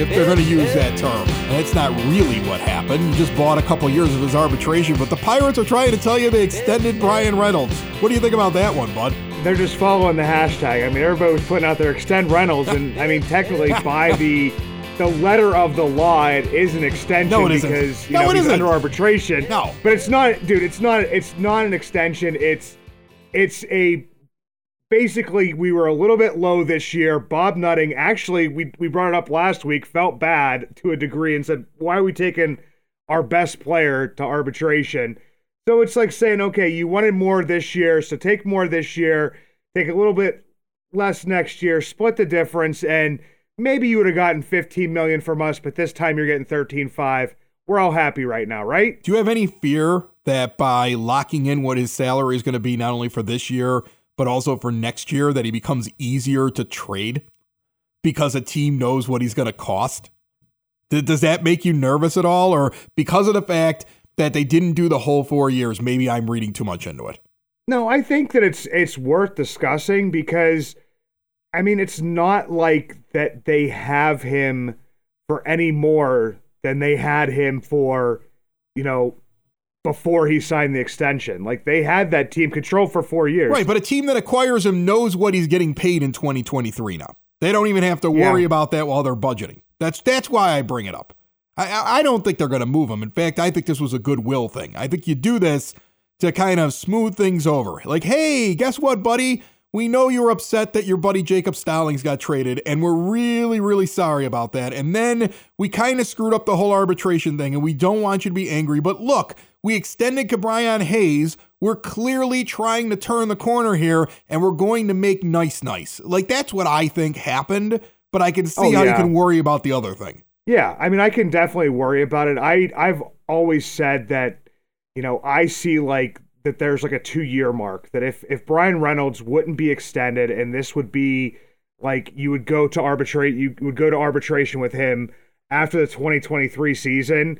if they're going to use that term. And it's not really what happened. You just bought a couple years of his arbitration, but the Pirates are trying to tell you they extended Bryan Reynolds. What do you think about that one, bud? They're just following the hashtag. I mean, everybody was putting out their extend Reynolds, and I mean, technically by the the letter of the law, it is an extension No, it isn't. because you No, know it he's isn't. under arbitration. No. but it's not, dude. It's not. It's not an extension. It's it's a basically we were a little bit low this year. Bob Nutting actually we we brought it up last week. Felt bad to a degree and said, "Why are we taking our best player to arbitration?" So it's like saying, "Okay, you wanted more this year, so take more this year, take a little bit less next year, split the difference, and maybe you would have gotten 15 million from us, but this time you're getting 13.5. We're all happy right now, right? Do you have any fear that by locking in what his salary is going to be not only for this year, but also for next year, that he becomes easier to trade because a team knows what he's going to cost? Does that make you nervous at all? Or because of the fact that they didn't do the whole four years, maybe I'm reading too much into it? No, I think that it's it's worth discussing because I mean it's not like that they have him for any more than they had him for, you know, before he signed the extension. Like they had that team control for 4 years. Right, but a team that acquires him knows what he's getting paid in 2023 now. They don't even have to worry Yeah. about that while they're budgeting. That's that's why I bring it up. I I I don't think they're going to move him. In fact, I think this was a goodwill thing. I think you do this to kind of smooth things over. Like, hey, guess what, buddy? We know you're upset that your buddy Jacob Stallings got traded, and we're really, really sorry about that. And then we kind of screwed up the whole arbitration thing, and we don't want you to be angry. But look, we extended Ke'Bryan Hayes. We're clearly trying to turn the corner here, and we're going to make nice, nice. Like, that's what I think happened, but I can see Oh, how you can worry about the other thing. Yeah, I mean, I can definitely worry about it. I I've always said that, you know, I see like that there's like a two year mark that if if Bryan Reynolds wouldn't be extended and this would be like you would go to arbitrate, you would go to arbitration with him after the 2023 season,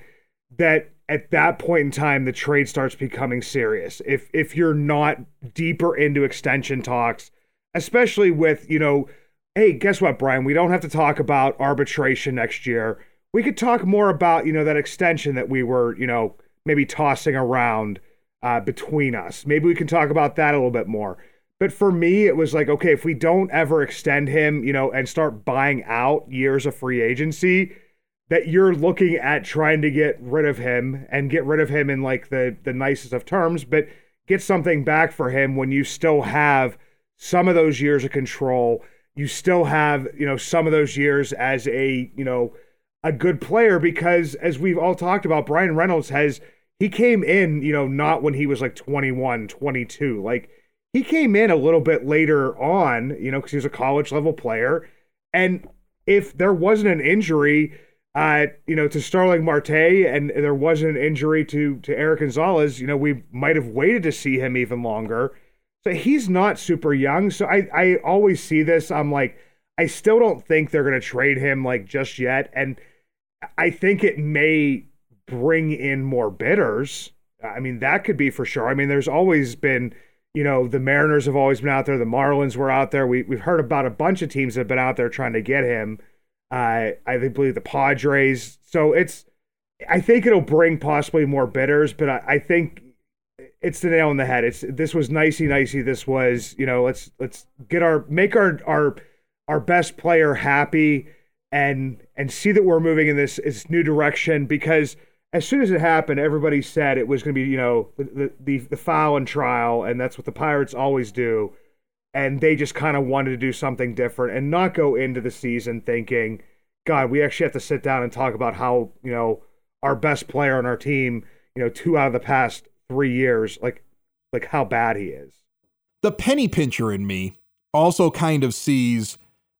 that at that point in time the trade starts becoming serious. If if you're not deeper into extension talks, especially with you know hey, guess what, Bryan? We don't have to talk about arbitration next year. We could talk more about, you know, that extension that we were, you know, maybe tossing around uh, between us. Maybe we can talk about that a little bit more. But for me, it was like, okay, if we don't ever extend him, you know, and start buying out years of free agency, that you're looking at trying to get rid of him and get rid of him in like the the nicest of terms, but get something back for him when you still have some of those years of control. You still have, you know, some of those years as a, you know, a good player because as we've all talked about, Bryan Reynolds has he came in, you know, not when he was like 21, 22. Like he came in a little bit later on, you know, because he was a college level player. And if there wasn't an injury, uh, you know, to Starling Marte and there wasn't an injury to to Eric Gonzalez, you know, we might have waited to see him even longer. So he's not super young. So I, I always see this. I'm like, I still don't think they're going to trade him like just yet. And I think it may bring in more bidders. I mean, that could be for sure. I mean, there's always been, you know, the Mariners have always been out there. The Marlins were out there. We, we've heard about a bunch of teams that have been out there trying to get him. Uh, I believe the Padres. So it's, I think it'll bring possibly more bidders, but I, I think it's the nail on the head. It's this was nicey nicey. This was you know let's let's get our make our our our best player happy and and see that we're moving in this this new direction because as soon as it happened, everybody said it was going to be, you know, the, the the foul and trial, and that's what the Pirates always do. And they just kind of wanted to do something different and not go into the season thinking, God, we actually have to sit down and talk about how, you know, our best player on our team, you know, two out of the past three years, like like how bad he is. The penny pincher in me also kind of sees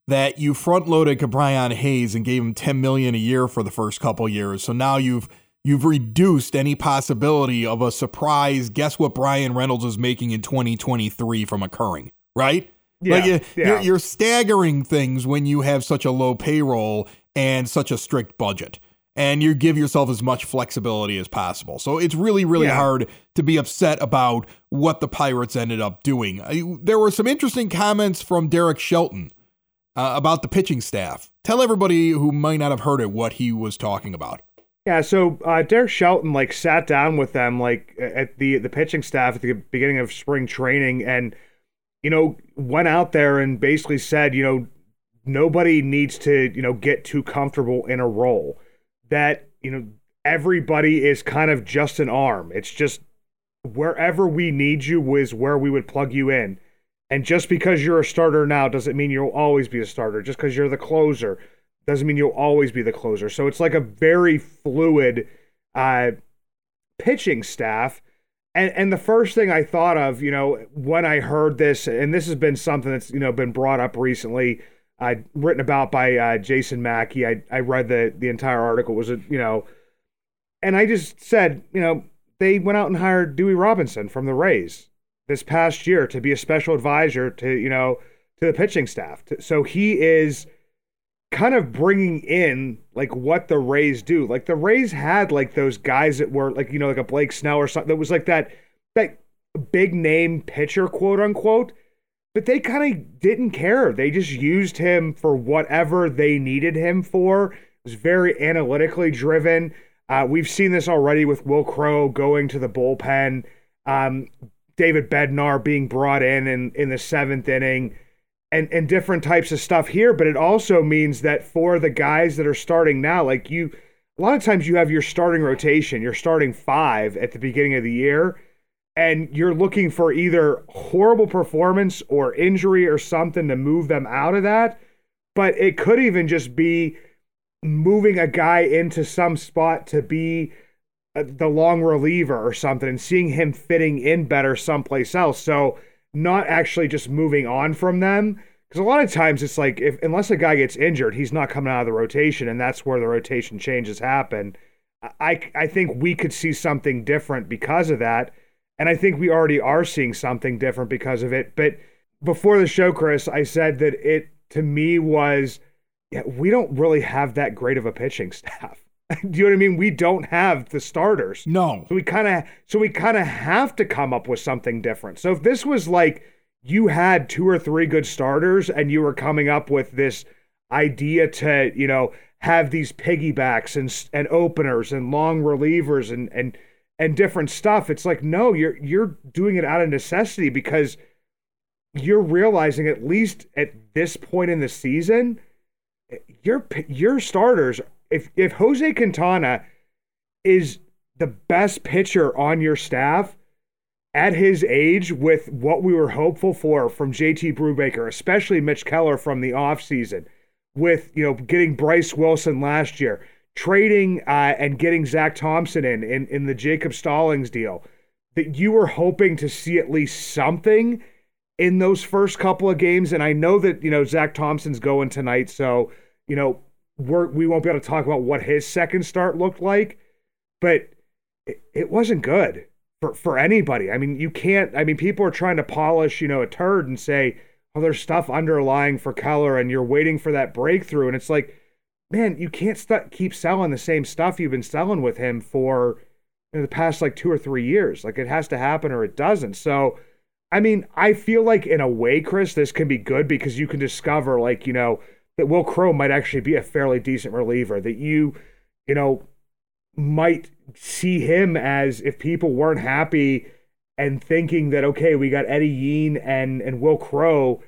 that you front loaded Ke'Bryan Hayes and gave him 10 million a year for the first couple years. So now you've you've reduced any possibility of a surprise guess what Bryan Reynolds is making in 2023 from occurring, right? Yeah, like you, yeah. You're, you're staggering things when you have such a low payroll and such a strict budget. And you give yourself as much flexibility as possible. So it's really, really Yeah. hard to be upset about what the Pirates ended up doing. I- There were some interesting comments from Derek Shelton uh, about the pitching staff. Tell everybody who might not have heard it what he was talking about. Yeah, so uh, Derek Shelton like sat down with them like at the the pitching staff at the beginning of spring training, and you know went out there and basically said, you know, nobody needs to you know get too comfortable in a role. That you know everybody is kind of just an arm. It's just wherever we need you is where we would plug you in. And just because you're a starter now doesn't mean you'll always be a starter. Just because you're the closer doesn't mean you'll always be the closer. So it's like a very fluid uh, pitching staff. And and the first thing I thought of, you know, when I heard this, and this has been something that's you know been brought up recently, uh, written about by uh, Jason Mackey. I I read the the entire article. Was a you know, and I just said, you know, they went out and hired Dewey Robinson from the Rays this past year to be a special advisor to you know to the pitching staff. So he is kind of bringing in like what the Rays do. Like the Rays had like those guys that were like you know like a Blake Snell or something that was like that that big name pitcher quote unquote. But they kind of didn't care. They just used him for whatever they needed him for. It was very analytically driven. Uh, we've seen this already with Wil Crowe going to the bullpen. Um, David Bednar being brought in, in in the seventh inning and and different types of stuff here but it also means that for the guys that are starting now like you a lot of times you have your starting rotation you're starting five at the beginning of the year and you're looking for either horrible performance or injury or something to move them out of that. But it could even just be moving a guy into some spot to be uh, the long reliever or something and seeing him fitting in better someplace else. So not actually just moving on from them. Because a lot of times it's like if unless a guy gets injured, he's not coming out of the rotation, and that's where the rotation changes happen. I I think we could see something different because of that, and I think we already are seeing something different because of it. But before the show, Chris, I said that it to me was, yeah, we don't really have that great of a pitching staff. Do you know what I mean? We don't have the starters. No. So we kind of so we kind of have to come up with something different. So if this was like you had two or three good starters and you were coming up with this idea to, you know, have these piggybacks and and openers and long relievers and and and different stuff, it's like no, you're you're doing it out of necessity because you're realizing at least at this point in the season eh, your your starters if if Jose Quintana is the best pitcher on your staff at his age with what we were hopeful for from JT Brubaker, especially Mitch Keller from the offseason, with you know getting Bryce Wilson last year, trading uh, and getting Zach Thompson in, in in the Jacob Stallings deal, that you were hoping to see at least something in those first couple of games. And I know that you know Zach Thompson's going tonight, so you know we're, we won't be able to talk about what his second start looked like, but it, it wasn't good for, for anybody. I mean, you can't, I mean, people are trying to polish, you know, a turd and say, oh, there's stuff underlying for Keller and you're waiting for that breakthrough. And it's like, man, you can't st- keep selling the same stuff you've been selling with him for you know, the past like two or three years. Like it has to happen or it doesn't. So, I mean, I feel like in a way, Chris, this can be good because you can discover, like, you know, that Wil Crowe might actually be a fairly decent reliever. That you, you know, might see him as if people weren't happy and thinking that okay, we got Eddy Yean and and Wil Crowe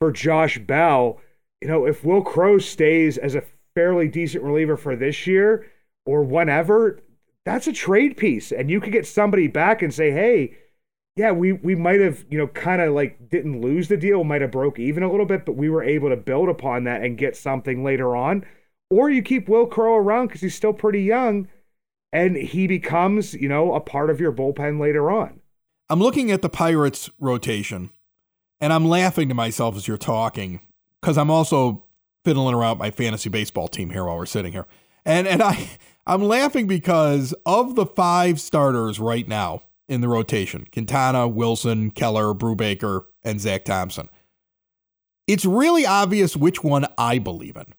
for Josh Bell. You know, if Wil Crowe stays as a fairly decent reliever for this year or whenever, that's a trade piece, and you could get somebody back and say, hey, yeah, we we might have you know kind of like didn't lose the deal, might have broke even a little bit, but we were able to build upon that and get something later on. Or you keep Wil Crowe around because he's still pretty young, and he becomes you know a part of your bullpen later on. I'm looking at the Pirates rotation, and I'm laughing to myself as you're talking because I'm also fiddling around my fantasy baseball team here while we're sitting here. And and I I'm laughing because of the five starters right now in the rotation, Quintana, Wilson, Keller, Brubaker, and Zach Thompson. It's really obvious which one I believe in.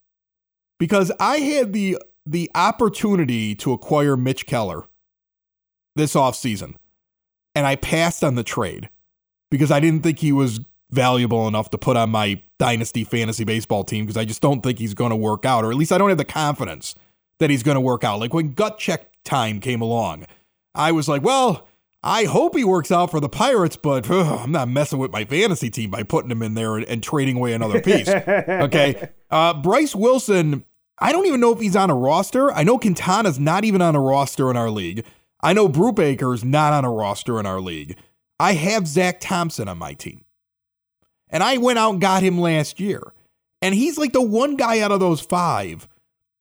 Because I had the the opportunity to acquire Mitch Keller this offseason, and I passed on the trade because I didn't think he was valuable enough to put on my dynasty fantasy baseball team because I just don't think he's going to work out, or at least I don't have the confidence that he's going to work out. Like when gut check time came along, I was like, well, I hope he works out for the Pirates, but ugh, I'm not messing with my fantasy team by putting him in there and, and trading away another piece. okay. Uh, Bryce Wilson, I don't even know if he's on a roster. I know Quintana's not even on a roster in our league. I know Brubaker's not on a roster in our league. I have Zach Thompson on my team. And I went out and got him last year. And he's like the one guy out of those five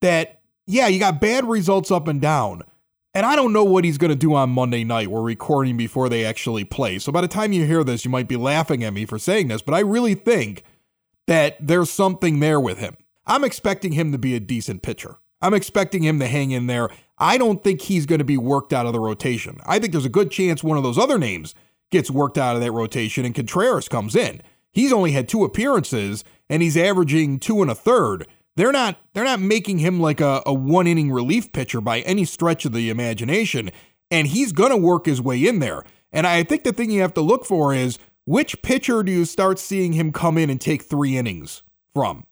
that, yeah, you got bad results up and down. And I don't know what he's going to do on Monday night. We're recording before they actually play. So by the time you hear this, you might be laughing at me for saying this, but I really think that there's something there with him. I'm expecting him to be a decent pitcher. I'm expecting him to hang in there. I don't think he's going to be worked out of the rotation. I think there's a good chance one of those other names gets worked out of that rotation and Contreras comes in. He's only had two appearances and he's averaging two and a third. They're not they're not making him like a, a one inning relief pitcher by any stretch of the imagination. And he's gonna work his way in there. And I think the thing you have to look for is which pitcher do you start seeing him come in and take three innings from?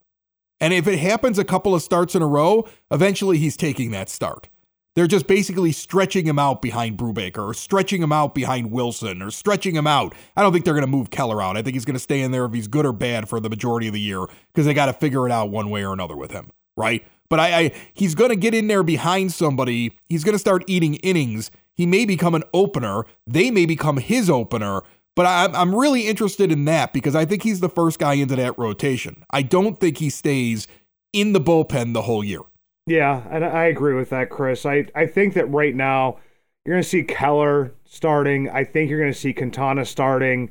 And if it happens a couple of starts in a row, eventually he's taking that start. They're just basically stretching him out behind Brubaker or stretching him out behind Wilson or stretching him out. I don't think they're going to move Keller out. I think he's going to stay in there if he's good or bad for the majority of the year because they got to figure it out one way or another with him, right? But I, I he's going to get in there behind somebody. He's going to start eating innings. He may become an opener. They may become his opener. But I'm, I'm really interested in that because I think he's the first guy into that rotation. I don't think he stays in the bullpen the whole year. Yeah, and I agree with that, Chris. I, I think that right now you're going to see Keller starting. I think you're going to see Quintana starting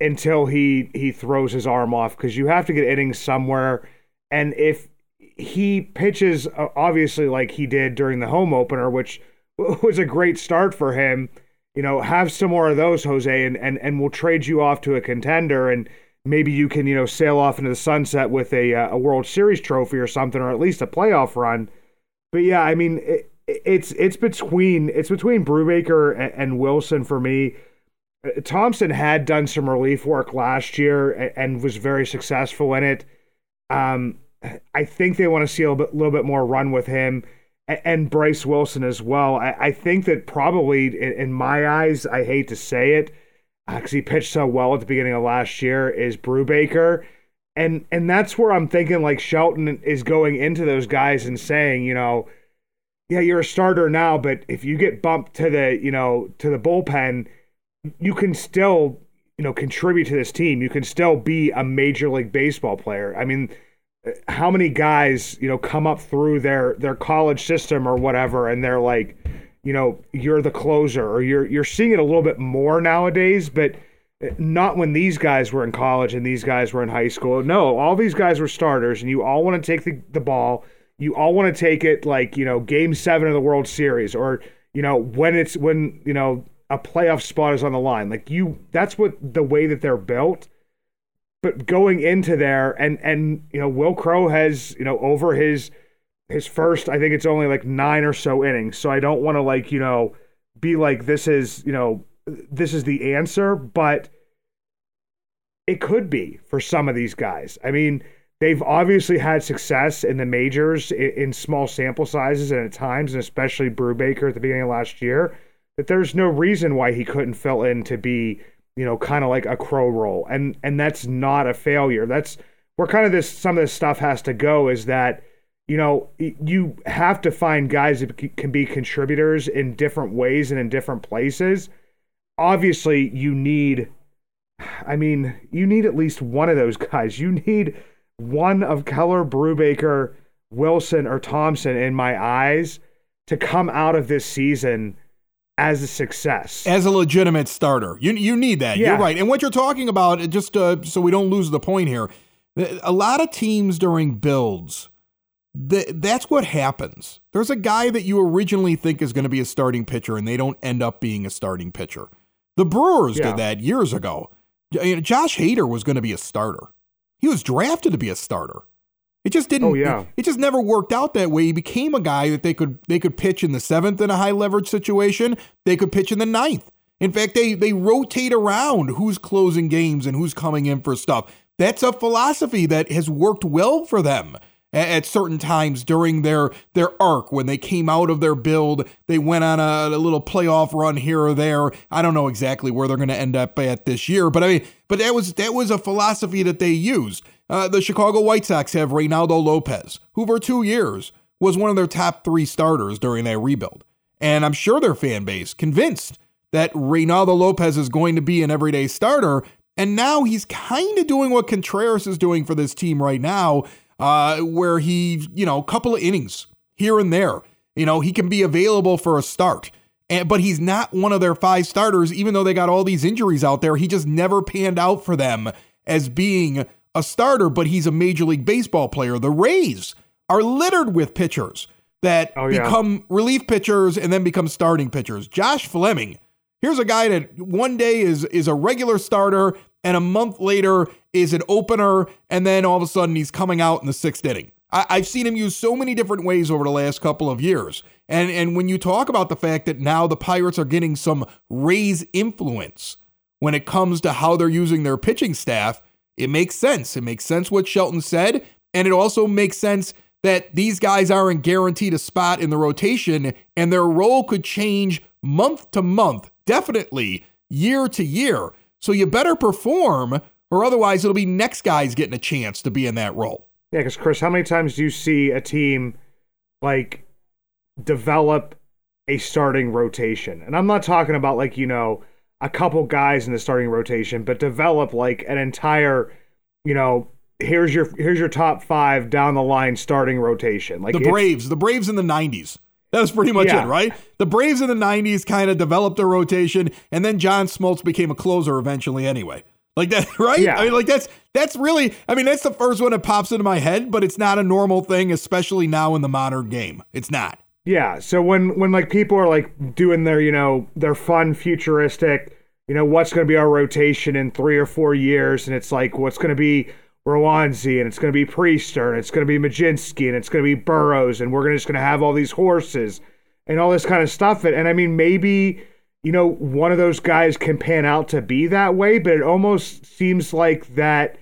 until he he throws his arm off because you have to get innings somewhere. And if he pitches uh, obviously like he did during the home opener, which was a great start for him, you know, have some more of those, Jose, and and and we'll trade you off to a contender and maybe you can you know sail off into the sunset with a uh, a World Series trophy or something, or at least a playoff run. But yeah, I mean, it, it's it's between it's between Brubaker and, and, Wilson for me. Uh, Thompson had done some relief work last year and, and was very successful in it. Um, I think they want to see a little bit, little bit more run with him and, and Bryce Wilson as well. I, I think that probably, in, in my eyes, I hate to say it, he pitched so well at the beginning of last year, is Brubaker. And and that's where I'm thinking like Shelton is going into those guys and saying, you know, yeah, you're a starter now, but if you get bumped to the, you know, to the bullpen, you can still, you know, contribute to this team. You can still be a major league baseball player. I mean, how many guys, you know, come up through their their college system or whatever and they're like, you know, you're the closer, or you're you're seeing it a little bit more nowadays, but eh, not when these guys were in college and these guys were in high school. No, all these guys were starters, and you all want to take the, the ball. You all want to take it like you know, Game Seven of the World Series, or you know, when it's when you know a playoff spot is on the line. Like you, that's what the way that they're built. But going into there, and and you know, Wil Crowe has you know over his his first i think it's only like nine or so innings. So i don't want to like you know be like this is you know this is the answer but it could be for some of these guys. I mean they've obviously had success in the majors in, in small sample sizes and at times and especially Brubaker at the beginning of last year that there's no reason why he couldn't fill in to be you know kind of like a Crowe role. And and that's not a failure. That's where kind of this some of this stuff has to go is that you know, you have to find guys that can be contributors in different ways and in different places. Obviously, you need, I mean, you need at least one of those guys. You need one of Keller, Brubaker, Wilson, or Thompson in my eyes to come out of this season as a success, as a legitimate starter. You you need that. Yeah. You're right. And what you're talking about, just uh, so we don't lose the point here, a lot of teams during builds that's what happens. There's a guy that you originally think is going to be a starting pitcher, and they don't end up being a starting pitcher. The Brewers yeah. did that years ago. Josh Hader was going to be a starter. He was drafted to be a starter. It just didn't. Oh, yeah. It, it, just never worked out that way. He became a guy that they could they could pitch in the seventh in a high leverage situation. They could pitch in the ninth. In fact, they they rotate around who's closing games and who's coming in for stuff. That's a philosophy that has worked well for them at certain times during their their arc. When they came out of their build they went on a, a little playoff run here or there. I don't know exactly where they're going to end up at this year but i mean but that was that was a philosophy that they used. Uh, the chicago white sox have reynaldo lopez who for two years was one of their top three starters during that rebuild. And i'm sure their fan base convinced that reynaldo lopez is going to be an everyday starter. And now he's kind of doing what Contreras is doing for this team right now, uh, where he, you know, a couple of innings here and there. You know, he can be available for a start. And, but he's not one of their five starters, even though they got all these injuries out there. He just never panned out for them as being a starter, but he's a Major League Baseball player. The Rays are littered with pitchers that oh, yeah. become relief pitchers and then become starting pitchers. Josh Fleming, here's a guy that one day is is a regular starter and a month later is an opener, and then all of a sudden he's coming out in the sixth inning. I, I've seen him used so many different ways over the last couple of years. And and when you talk about the fact that now the Pirates are getting some Rays influence when it comes to how they're using their pitching staff, it makes sense. It makes sense what Shelton said, and it also makes sense that these guys aren't guaranteed a spot in the rotation and their role could change month to month, definitely year to year. So you better perform, or otherwise it'll be next guys getting a chance to be in that role. Yeah, because Chris, how many times do you see a team like develop a starting rotation? And I'm not talking about like, you know, a couple guys in the starting rotation, but develop like an entire, you know, here's your here's your top five down the line starting rotation. Like the Braves, the Braves in the '90s. That was pretty much yeah. it, right? The Braves in the 90s kind of developed a rotation, and then John Smoltz became a closer eventually anyway. Like that, right? Yeah. I mean, like that's that's really I mean, that's the first one that pops into my head, but it's not a normal thing, especially now in the modern game. It's not. Yeah. So when when like people are like doing their, you know, their fun futuristic, you know, what's gonna be our rotation in three or four years, and it's like what's gonna be Roansy and it's going to be Priester and it's going to be Mlodzinski and it's going to be Burrows and we're just going to have all these horses and all this kind of stuff. And, and I mean, maybe, you know, one of those guys can pan out to be that way, but it almost seems like that,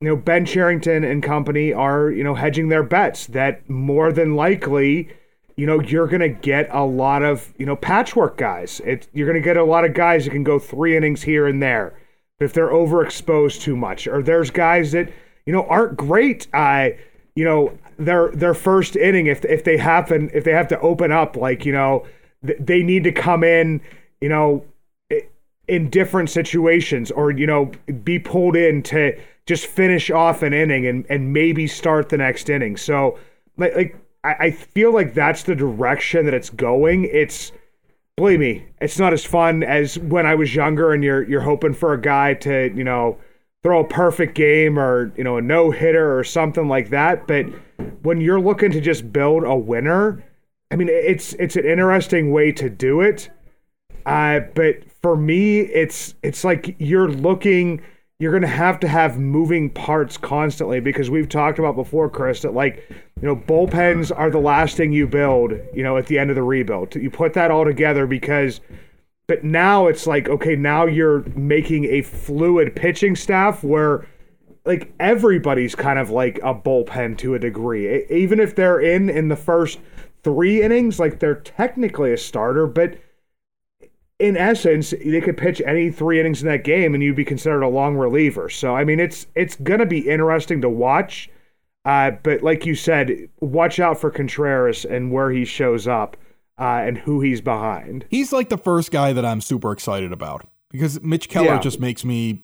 you know, Ben Cherington and company are, you know, hedging their bets that more than likely, you know, you're going to get a lot of, you know, patchwork guys. It, you're going to get a lot of guys that can go three innings here and there if they're overexposed too much, or there's guys that you know aren't great. I you know their their first inning if if they happen if they have to open up like you know th- they need to come in you know in different situations or you know be pulled in to just finish off an inning and and maybe start the next inning. So like like I, I feel like that's the direction that it's going. It's believe me, it's not as fun as when I was younger and you're you're hoping for a guy to, you know, throw a perfect game or, you know, a no-hitter or something like that, but when you're looking to just build a winner, I mean, it's it's an interesting way to do it. But for me, it's it's like you're looking you're going to have to have moving parts constantly because we've talked about before, Chris, that like, you know, bullpens are the last thing you build, you know, at the end of the rebuild. You put that all together because, but now it's like, okay, now you're making a fluid pitching staff where like everybody's kind of like a bullpen to a degree. Even if they're in in the first three innings, like they're technically a starter, but in essence, they could pitch any three innings in that game, and you'd be considered a long reliever. So, I mean, it's it's going to be interesting to watch. Uh, but like you said, watch out for Contreras and where he shows up uh, and who he's behind. He's like the first guy that I'm super excited about because Mitch Keller Yeah. just makes me.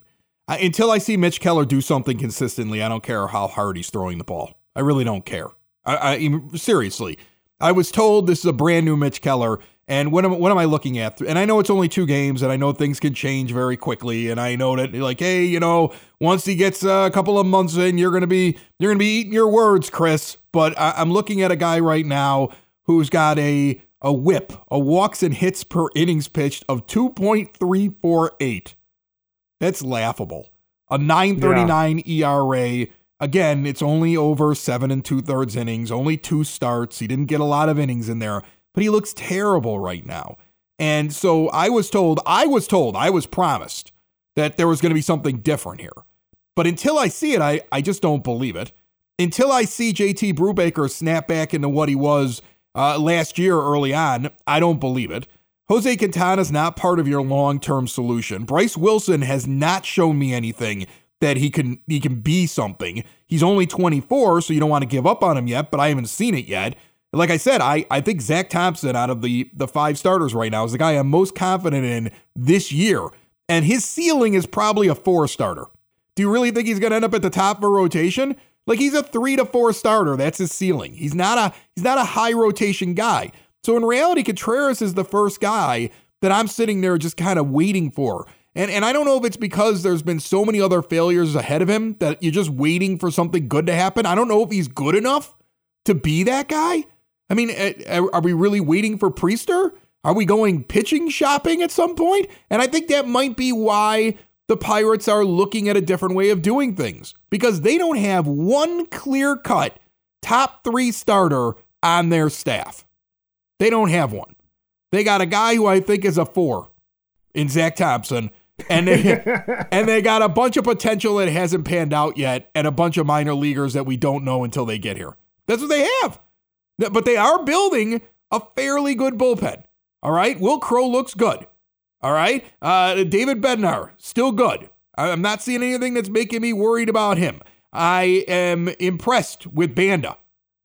I, until I see Mitch Keller do something consistently, I don't care how hard he's throwing the ball. I really don't care. I, I seriously, I was told this is a brand new Mitch Keller, and what am what am I looking at? And I know it's only two games, and I know things can change very quickly, and I know that like, hey, you know, once he gets a couple of months in, you're gonna be you're gonna be eating your words, Chris. But I, I'm looking at a guy right now who's got a a whip, a walks and hits per innings pitched of 2.348. That's laughable. A 939 ERA. Again, it's only over seven and two thirds innings, only two starts. He didn't get a lot of innings in there, but he looks terrible right now. And so I was told, I was told, I was promised that there was going to be something different here. But until I see it, I, I just don't believe it. Until I see JT Brubaker snap back into what he was uh, last year early on, I don't believe it. Jose Quintana is not part of your long-term solution. Bryce Wilson has not shown me anything that he can he can be something. He's only 24, so you don't want to give up on him yet, but I haven't seen it yet. Like I said, I, I think Zach Thompson out of the the five starters right now is the guy I'm most confident in this year. And his ceiling is probably a four starter. Do you really think he's gonna end up at the top of a rotation? Like he's a three to four starter. That's his ceiling. He's not a he's not a high rotation guy. So in reality, Contreras is the first guy that I'm sitting there just kind of waiting for. And and I don't know if it's because there's been so many other failures ahead of him that you're just waiting for something good to happen. I don't know if he's good enough to be that guy. I mean, eh, are we really waiting for Priester? Are we going pitching shopping at some point? And I think that might be why the Pirates are looking at a different way of doing things because they don't have one clear cut top three starter on their staff. They don't have one. They got a guy who I think is a four in Zach Thompson, and they, and they got a bunch of potential that hasn't panned out yet, and a bunch of minor leaguers that we don't know until they get here. That's what they have. But they are building a fairly good bullpen. All right. Wil Crowe looks good. All right. Uh, David Bednar, still good. I'm not seeing anything that's making me worried about him. I am impressed with Banda.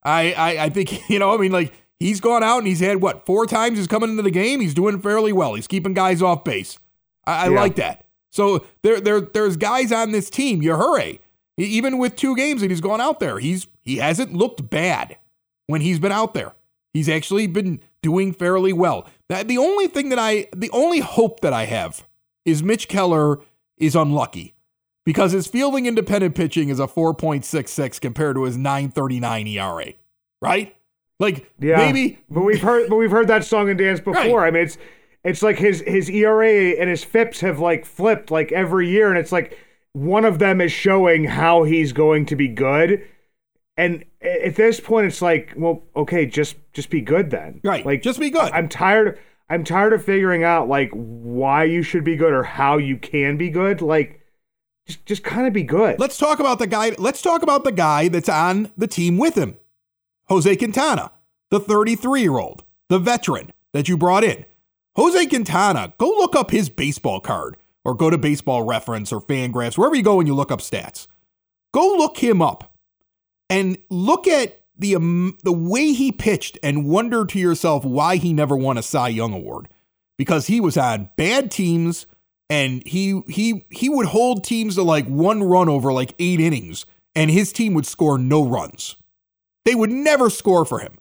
I, I, I think, you know, I mean, like, he's gone out and he's had what, four times he's coming into the game? He's doing fairly well. He's keeping guys off base. I, I Yeah. like that. So there, there, there's guys on this team. Yajure, E- even with two games that he's gone out there, he's he hasn't looked bad when he's been out there. He's actually been doing fairly well. That the only thing that I, the only hope that I have is Mitch Keller is unlucky because his fielding independent pitching is a 4.66 compared to his 939 ERA, right? Like Yeah, maybe but we've heard, but we've heard that song and dance before. I mean, it's it's like his his ERA and his FIPS have like flipped like every year, and it's like one of them is showing how he's going to be good, and at this point, it's like, well, okay, just just be good then, Right, Like, just be good. I'm tired. I'm tired of figuring out like why you should be good or how you can be good. Like, just just kind of be good. Let's talk about the guy. Let's talk about the guy that's on the team with him, Jose Quintana, the 33 year old, the veteran that you brought in. Jose Quintana, go look up his baseball card or go to baseball reference or Fangraphs, wherever you go and you look up stats. Go look him up and look at the um, the way he pitched and wonder to yourself why he never won a Cy Young award because he was on bad teams and he he he would hold teams to like one run over like 8 innings and his team would score no runs. They would never score for him.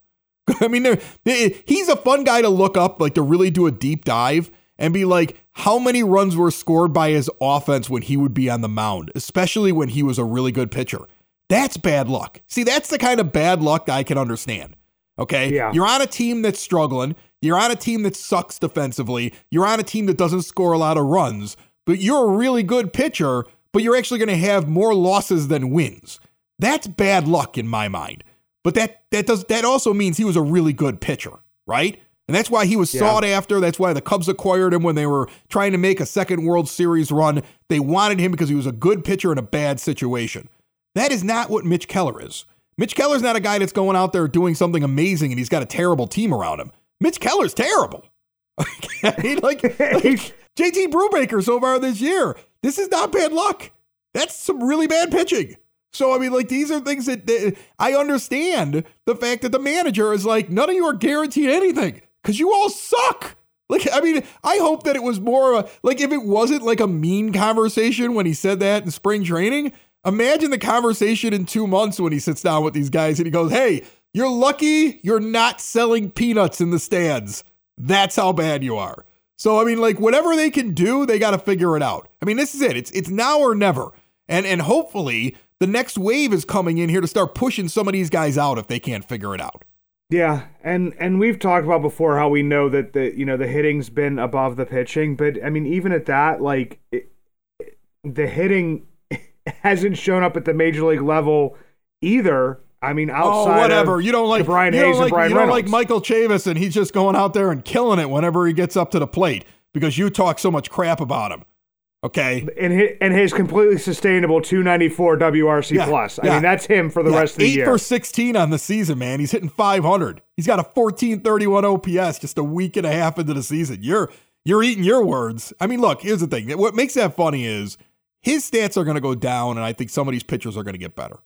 I mean, he's a fun guy to look up, like to really do a deep dive and be like, how many runs were scored by his offense when he would be on the mound, especially when he was a really good pitcher. That's bad luck. See, that's the kind of bad luck I can understand. Okay. Yeah. You're on a team that's struggling. You're on a team that sucks defensively. You're on a team that doesn't score a lot of runs, but you're a really good pitcher, but you're actually going to have more losses than wins. That's bad luck in my mind. But that that does that also means he was a really good pitcher, right? And that's why he was Yeah. sought after. That's why the Cubs acquired him when they were trying to make a second World Series run. They wanted him because he was a good pitcher in a bad situation. That is not what Mitch Keller is. Mitch Keller's not a guy that's going out there doing something amazing and he's got a terrible team around him. Mitch Keller's terrible. I mean, like, like JT Brubaker so far this year. This is not bad luck. That's some really bad pitching. So I mean, like these are things that, that I understand the fact that the manager is like, none of you are guaranteed anything because you all suck. Like, I mean, I hope that it was more of a, like if it wasn't like a mean conversation when he said that in spring training. Imagine the conversation in two months when he sits down with these guys and he goes, "Hey, you're lucky you're not selling peanuts in the stands. That's how bad you are." So I mean, like whatever they can do, they got to figure it out. I mean, this is it. It's it's now or never. And and hopefully the next wave is coming in here to start pushing some of these guys out if they can't figure it out. Yeah, and and we've talked about before how we know that the you know the hitting's been above the pitching, but I mean even at that, like it, the hitting hasn't shown up at the major league level either. I mean, oh, outside oh, whatever. Of you don't like Brian Hayes don't like, and Brian you don't Reynolds. like Michael Chavis, and he's just going out there and killing it whenever he gets up to the plate because you talk so much crap about him. Okay. and his, and his completely sustainable 294 WRC Yeah, plus. I yeah. mean, that's him for the Yeah, rest of the eight year. for 16 on the season, man. He's hitting 500. He's got a 1431 OPS just a week and a half into the season. You're you're eating your words. I mean, look, here's the thing. What makes that funny is his stats are going to go down, and I think some of these pitchers are going to get better.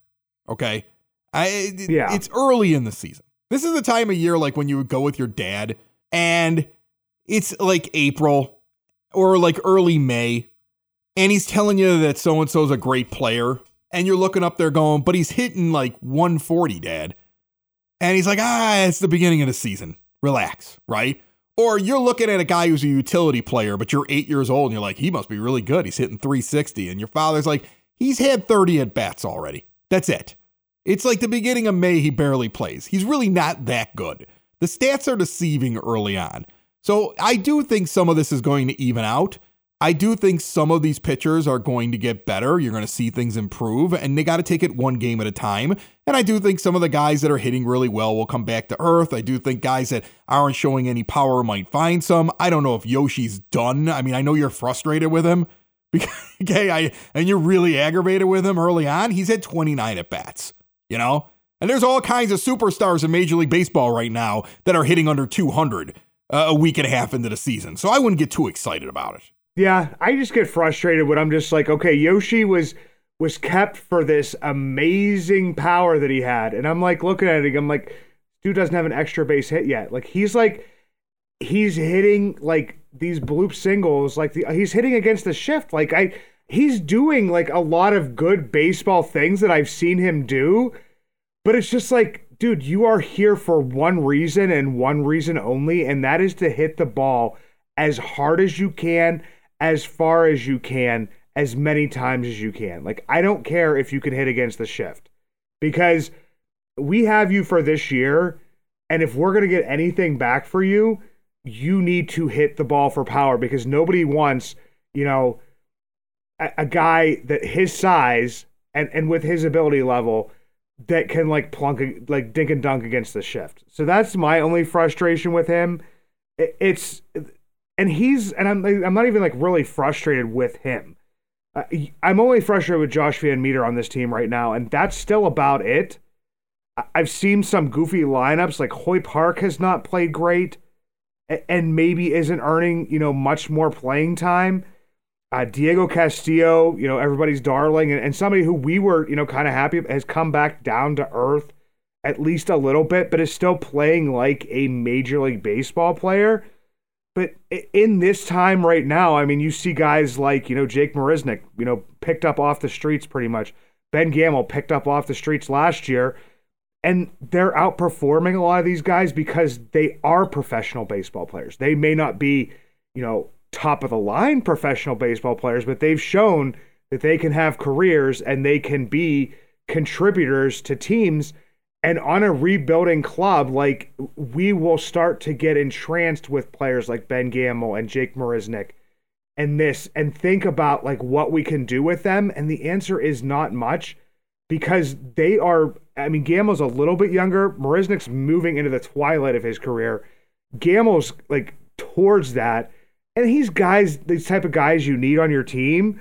Okay, I it- Yeah. it's early in the season. This is the time of year like when you would go with your dad, and it's like April or like early May, and he's telling you that so and so's a great player, and you're looking up there going, but he's hitting like 140, Dad. And he's like, ah, it's the beginning of the season. Relax, right? Or you're looking at a guy who's a utility player, but you're eight years old and you're like, he must be really good. He's hitting 360. And your father's like, he's had 30 at bats already. That's it. It's like the beginning of May, he barely plays. He's really not that good. The stats are deceiving early on. So I do think some of this is going to even out. I do think some of these pitchers are going to get better. You're going to see things improve, and they got to take it one game at a time. And I do think some of the guys that are hitting really well will come back to earth. I do think guys that aren't showing any power might find some. I don't know if Yoshi's done. I mean, I know you're frustrated with him. okay, I and you're really aggravated with him early on. He's had 29 at bats, you know? And there's all kinds of superstars in Major League Baseball right now that are hitting under 200 uh, a week and a half into the season. So I wouldn't get too excited about it. Yeah, I just get frustrated when I'm just like, okay, Yoshi was was kept for this amazing power that he had, and I'm like looking at it, I'm like, dude doesn't have an extra base hit yet. Like he's like, he's hitting like these bloop singles, like the, he's hitting against the shift. Like I, he's doing like a lot of good baseball things that I've seen him do, but it's just like, dude, you are here for one reason and one reason only, and that is to hit the ball as hard as you can, as far as you can, as many times as you can. Like, I don't care if you can hit against the shift because we have you for this year. And if we're going to get anything back for you, you need to hit the ball for power because nobody wants, you know, a, a guy that his size and, and with his ability level that can like plunk, like dink and dunk against the shift. So that's my only frustration with him. It- It's, and he's, and I'm, I'm not even like really frustrated with him. Uh, I'm only frustrated with Josh VanMeter on this team right now, and that's still about it. I've seen some goofy lineups, like Hoy Park has not played great, and maybe isn't earning you know much more playing time. Uh, Diego Castillo, you know everybody's darling, and, and somebody who we were you know kind of happy has come back down to earth at least a little bit, but is still playing like a major league baseball player. But in this time right now, I mean, you see guys like, you know, Jake Marisnick, you know, picked up off the streets pretty much. Ben Gamel picked up off the streets last year. And they're outperforming a lot of these guys because they are professional baseball players. They may not be, you know, top of the line professional baseball players, but they've shown that they can have careers and they can be contributors to teams and on a rebuilding club, like we will start to get entranced with players like Ben Gamel and Jake Marisnick and this and think about like what we can do with them. And the answer is not much because they are I mean, Gamel's a little bit younger. Marisnick's moving into the twilight of his career. Gamel's like towards that. And he's guys, these type of guys you need on your team.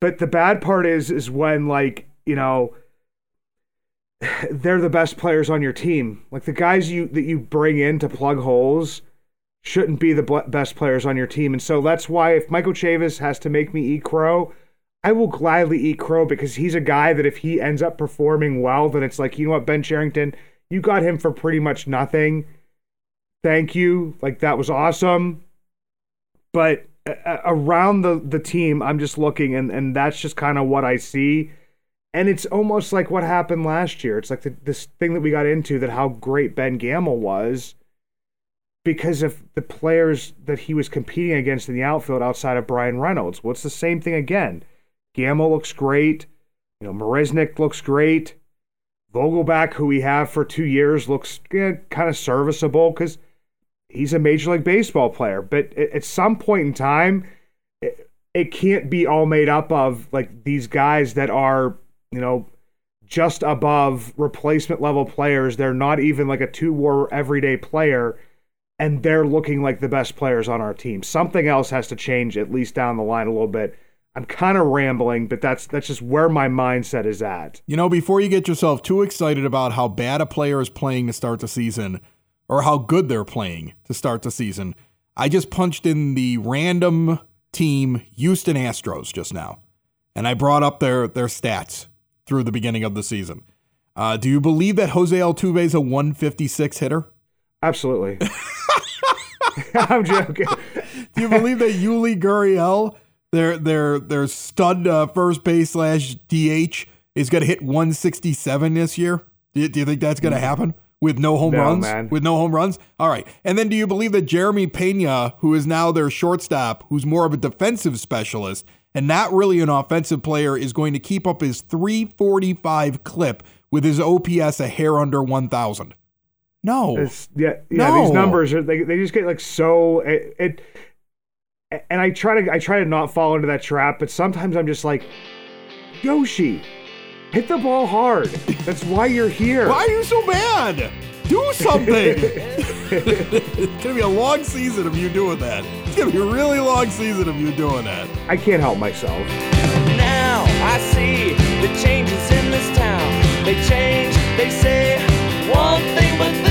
But the bad part is is when like, you know, they're the best players on your team. Like the guys you that you bring in to plug holes shouldn't be the best players on your team. And so that's why if Michael Chavis has to make me eat crow, I will gladly eat crow because he's a guy that if he ends up performing well, then it's like, you know what, Ben Cherington, you got him for pretty much nothing. Thank you. Like that was awesome. But around the the team, I'm just looking and and that's just kind of what I see. And it's almost like what happened last year. It's like the, this thing that we got into that how great Ben Gamel was because of the players that he was competing against in the outfield outside of Bryan Reynolds. Well, it's the same thing again. Gamel looks great. You know, Marisnick looks great. Vogelbach, who we have for two years, looks kind of serviceable because he's a Major League Baseball player. But at some point in time, it, it can't be all made up of like these guys that are, you know, just above replacement level players. They're not even like a two war everyday player, and they're looking like the best players on our team. Something else has to change at least down the line a little bit I'm kind of rambling, but that's that's just where my mindset is at. You know, before you get yourself too excited about how bad a player is playing to start the season or how good they're playing to start the season, I just punched in the random team Houston Astros just now. And I brought up their their stats through the beginning of the season. Uh, do you believe that Jose Altuve is a 156 hitter? Absolutely. I'm joking. do you believe that Yuli Gurriel their their their stud uh, first base slash DH is going to hit 167 this year. Do you, do you think that's going to happen with no home no, runs? Man. With no home runs. All right. And then do you believe that Jeremy Pena, who is now their shortstop, who's more of a defensive specialist and not really an offensive player, is going to keep up his 345 clip with his OPS a hair under 1,000? No. It's, yeah, yeah. No. These numbers are they, they just get like so it, it and I try to I try to not fall into that trap, but sometimes I'm just like, Yoshi, Hit the ball hard. That's why you're here. Why are you so bad? Do something. it's gonna be a long season of you doing that. It's gonna be a really long season of you doing that. I can't help myself. Now I see the changes in this town. They change. They say one thing, but.